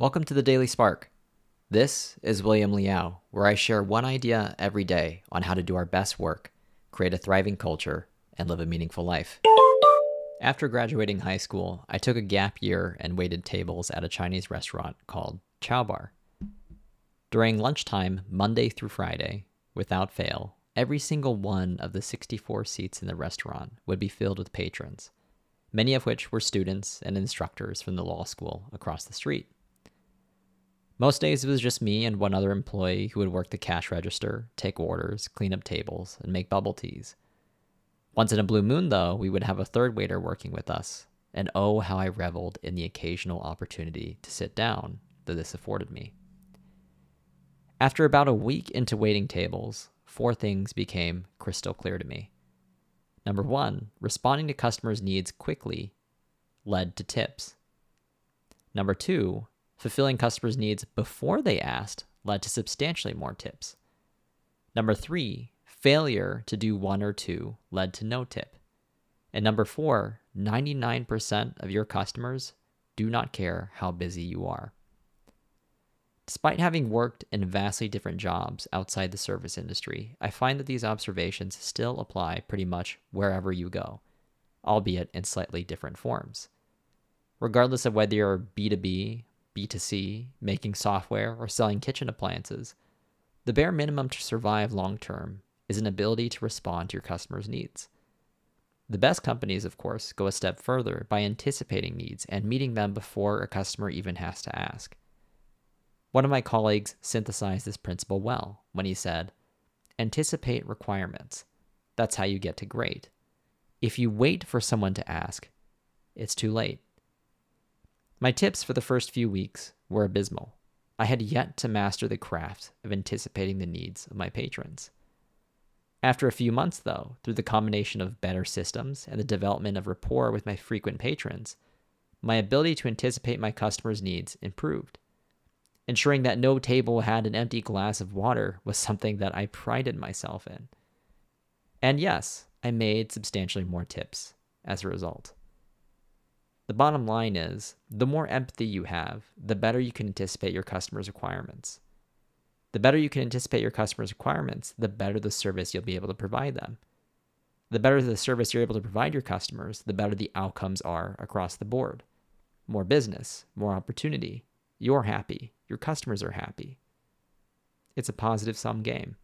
Welcome to the Daily Spark. This is William Liao, where I share one idea every day on how to do our best work, create a thriving culture, and live a meaningful life. After graduating high school, I took a gap year and waited tables at a Chinese restaurant called Chow Bar. During lunchtime, Monday through Friday, without fail, every single one of the 64 seats in the restaurant would be filled with patrons, many of which were students and instructors from the law school across the street. Most days it was just me and one other employee who would work the cash register, take orders, clean up tables, and make bubble teas. Once in a blue moon, though, we would have a third waiter working with us, and oh, how I reveled in the occasional opportunity to sit down that this afforded me. After about a week into waiting tables, four things became crystal clear to me. Number one, responding to customers' needs quickly led to tips. Number two, fulfilling customers' needs before they asked led to substantially more tips. Number three, failure to do one or two led to no tip. And number four, 99% of your customers do not care how busy you are. Despite having worked in vastly different jobs outside the service industry, I find that these observations still apply pretty much wherever you go, albeit in slightly different forms. Regardless of whether you're B2B, B2C, making software, or selling kitchen appliances, the bare minimum to survive long term is an ability to respond to your customers' needs. The best companies, of course, go a step further by anticipating needs and meeting them before a customer even has to ask. One of my colleagues synthesized this principle well when he said, Anticipate requirements. That's how you get to great. If you wait for someone to ask, it's too late. My tips for the first few weeks were abysmal. I had yet to master the craft of anticipating the needs of my patrons. After a few months, though, through the combination of better systems and the development of rapport with my frequent patrons, my ability to anticipate my customers' needs improved. Ensuring that no table had an empty glass of water was something that I prided myself in. And yes, I made substantially more tips as a result. The bottom line is the more empathy you have, the better you can anticipate your customers' requirements. The better you can anticipate your customers' requirements, the better the service you'll be able to provide them. The better the service you're able to provide your customers, the better the outcomes are across the board. More business, more opportunity. You're happy, your customers are happy. It's a positive sum game.